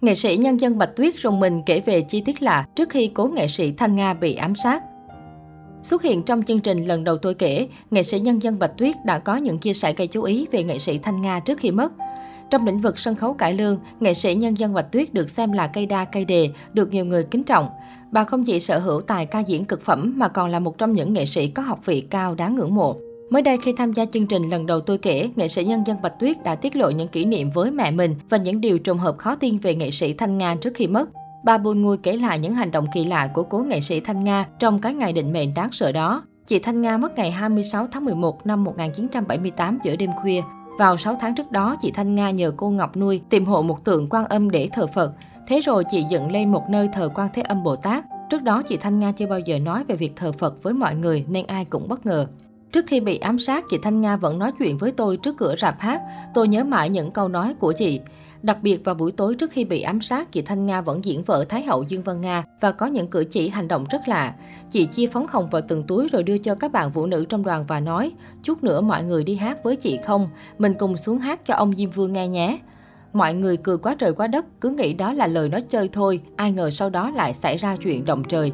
Nghệ sĩ nhân dân Bạch Tuyết rùng mình kể về chi tiết lạ trước khi cố nghệ sĩ Thanh Nga bị ám sát. Xuất hiện trong chương trình lần đầu tôi kể, nghệ sĩ nhân dân Bạch Tuyết đã có những chia sẻ gây chú ý về nghệ sĩ Thanh Nga trước khi mất. Trong lĩnh vực sân khấu cải lương, nghệ sĩ nhân dân Bạch Tuyết được xem là cây đa cây đề, được nhiều người kính trọng. Bà không chỉ sở hữu tài ca diễn cực phẩm mà còn là một trong những nghệ sĩ có học vị cao đáng ngưỡng mộ. Mới đây khi tham gia chương trình lần đầu tôi kể, nghệ sĩ nhân dân Bạch Tuyết đã tiết lộ những kỷ niệm với mẹ mình và những điều trùng hợp khó tin về nghệ sĩ Thanh Nga trước khi mất. Bà Bùi Ngùi kể lại những hành động kỳ lạ của cố nghệ sĩ Thanh Nga trong cái ngày định mệnh đáng sợ đó. Chị Thanh Nga mất ngày 26 tháng 11 năm 1978 giữa đêm khuya. Vào 6 tháng trước đó, chị Thanh Nga nhờ cô Ngọc nuôi tìm hộ một tượng quan âm để thờ Phật. Thế rồi chị dựng lên một nơi thờ quan Thế Âm Bồ Tát. Trước đó, chị Thanh Nga chưa bao giờ nói về việc thờ Phật với mọi người nên ai cũng bất ngờ. Trước khi bị ám sát, chị Thanh Nga vẫn nói chuyện với tôi trước cửa rạp hát. Tôi nhớ mãi những câu nói của chị. Đặc biệt vào buổi tối trước khi bị ám sát, chị Thanh Nga vẫn diễn vợ Thái hậu Dương Vân Nga và có những cử chỉ hành động rất lạ. Chị chia phấn hồng vào từng túi rồi đưa cho các bạn vũ nữ trong đoàn và nói, chút nữa mọi người đi hát với chị không, mình cùng xuống hát cho ông Diêm Vương nghe nhé. Mọi người cười quá trời quá đất, cứ nghĩ đó là lời nói chơi thôi, ai ngờ sau đó lại xảy ra chuyện động trời.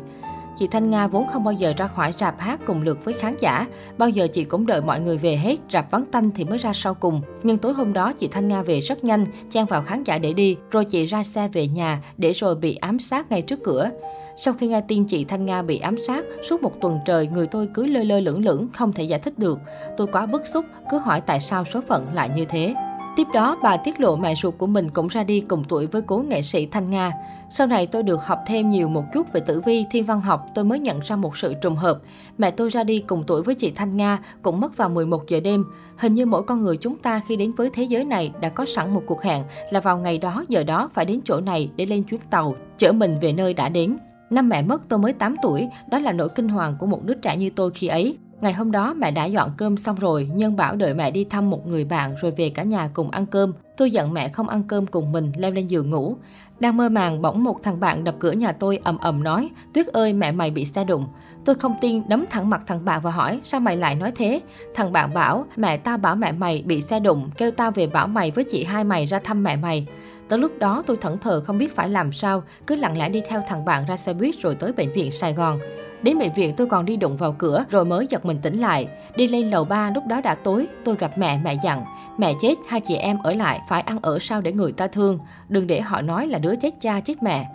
Chị Thanh Nga vốn không bao giờ ra khỏi rạp hát cùng lượt với khán giả. Bao giờ chị cũng đợi mọi người về hết, rạp vắng tanh thì mới ra sau cùng. Nhưng tối hôm đó chị Thanh Nga về rất nhanh, chen vào khán giả để đi, rồi chị ra xe về nhà để rồi bị ám sát ngay trước cửa. Sau khi nghe tin chị Thanh Nga bị ám sát, suốt một tuần trời người tôi cứ lơ lơ lửng lửng, không thể giải thích được. Tôi quá bức xúc, cứ hỏi tại sao số phận lại như thế. Tiếp đó, bà tiết lộ mẹ ruột của mình cũng ra đi cùng tuổi với cố nghệ sĩ Thanh Nga. Sau này tôi được học thêm nhiều một chút về tử vi, thiên văn học, tôi mới nhận ra một sự trùng hợp. Mẹ tôi ra đi cùng tuổi với chị Thanh Nga, cũng mất vào 11 giờ đêm. Hình như mỗi con người chúng ta khi đến với thế giới này đã có sẵn một cuộc hẹn là vào ngày đó, giờ đó phải đến chỗ này để lên chuyến tàu, chở mình về nơi đã đến. Năm mẹ mất tôi mới 8 tuổi, đó là nỗi kinh hoàng của một đứa trẻ như tôi khi ấy. Ngày hôm đó mẹ đã dọn cơm xong rồi, Nhân bảo đợi mẹ đi thăm một người bạn rồi về cả nhà cùng ăn cơm. Tôi giận mẹ không ăn cơm cùng mình, leo lên giường ngủ. Đang mơ màng bỗng một thằng bạn đập cửa nhà tôi ầm ầm nói, Tuyết ơi mẹ mày bị xe đụng. Tôi không tin đấm thẳng mặt thằng bạn và hỏi, sao mày lại nói thế? Thằng bạn bảo, mẹ ta bảo mẹ mày bị xe đụng, kêu tao về bảo mày với chị hai mày ra thăm mẹ mày. Tới lúc đó tôi thẫn thờ không biết phải làm sao, cứ lặng lẽ đi theo thằng bạn ra xe buýt rồi tới bệnh viện Sài Gòn. Đến bệnh viện tôi còn đi đụng vào cửa rồi mới giật mình tỉnh lại. Đi lên lầu 3 lúc đó đã tối, tôi gặp mẹ, mẹ dặn. Mẹ chết, hai chị em ở lại, phải ăn ở sao để người ta thương. Đừng để họ nói là đứa chết cha chết mẹ.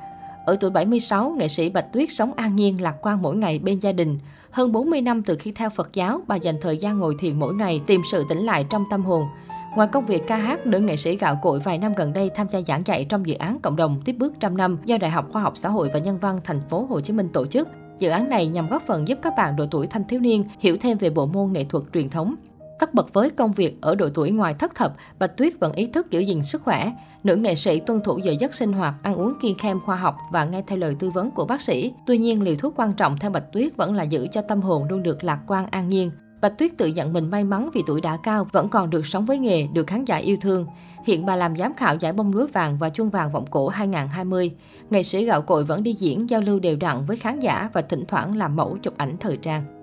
Ở tuổi 76, nghệ sĩ Bạch Tuyết sống an nhiên, lạc quan mỗi ngày bên gia đình. Hơn 40 năm từ khi theo Phật giáo, bà dành thời gian ngồi thiền mỗi ngày, tìm sự tỉnh lại trong tâm hồn. Ngoài công việc ca hát, nữ nghệ sĩ gạo cội vài năm gần đây tham gia giảng dạy trong dự án cộng đồng tiếp bước trăm năm do Đại học Khoa học Xã hội và Nhân văn thành phố Hồ Chí Minh tổ chức. Dự án này nhằm góp phần giúp các bạn độ tuổi thanh thiếu niên hiểu thêm về bộ môn nghệ thuật truyền thống. Tất bật với công việc ở độ tuổi ngoài thất thập, Bạch Tuyết vẫn ý thức giữ gìn sức khỏe. Nữ nghệ sĩ tuân thủ giờ giấc sinh hoạt, ăn uống kiêng khem khoa học và nghe theo lời tư vấn của bác sĩ. Tuy nhiên, liều thuốc quan trọng theo Bạch Tuyết vẫn là giữ cho tâm hồn luôn được lạc quan an nhiên. Bạch Tuyết tự nhận mình may mắn vì tuổi đã cao, vẫn còn được sống với nghề, được khán giả yêu thương. Hiện bà làm giám khảo giải bông lúa vàng và chuông vàng vọng cổ 2020. Nghệ sĩ gạo cội vẫn đi diễn, giao lưu đều đặn với khán giả và thỉnh thoảng làm mẫu chụp ảnh thời trang.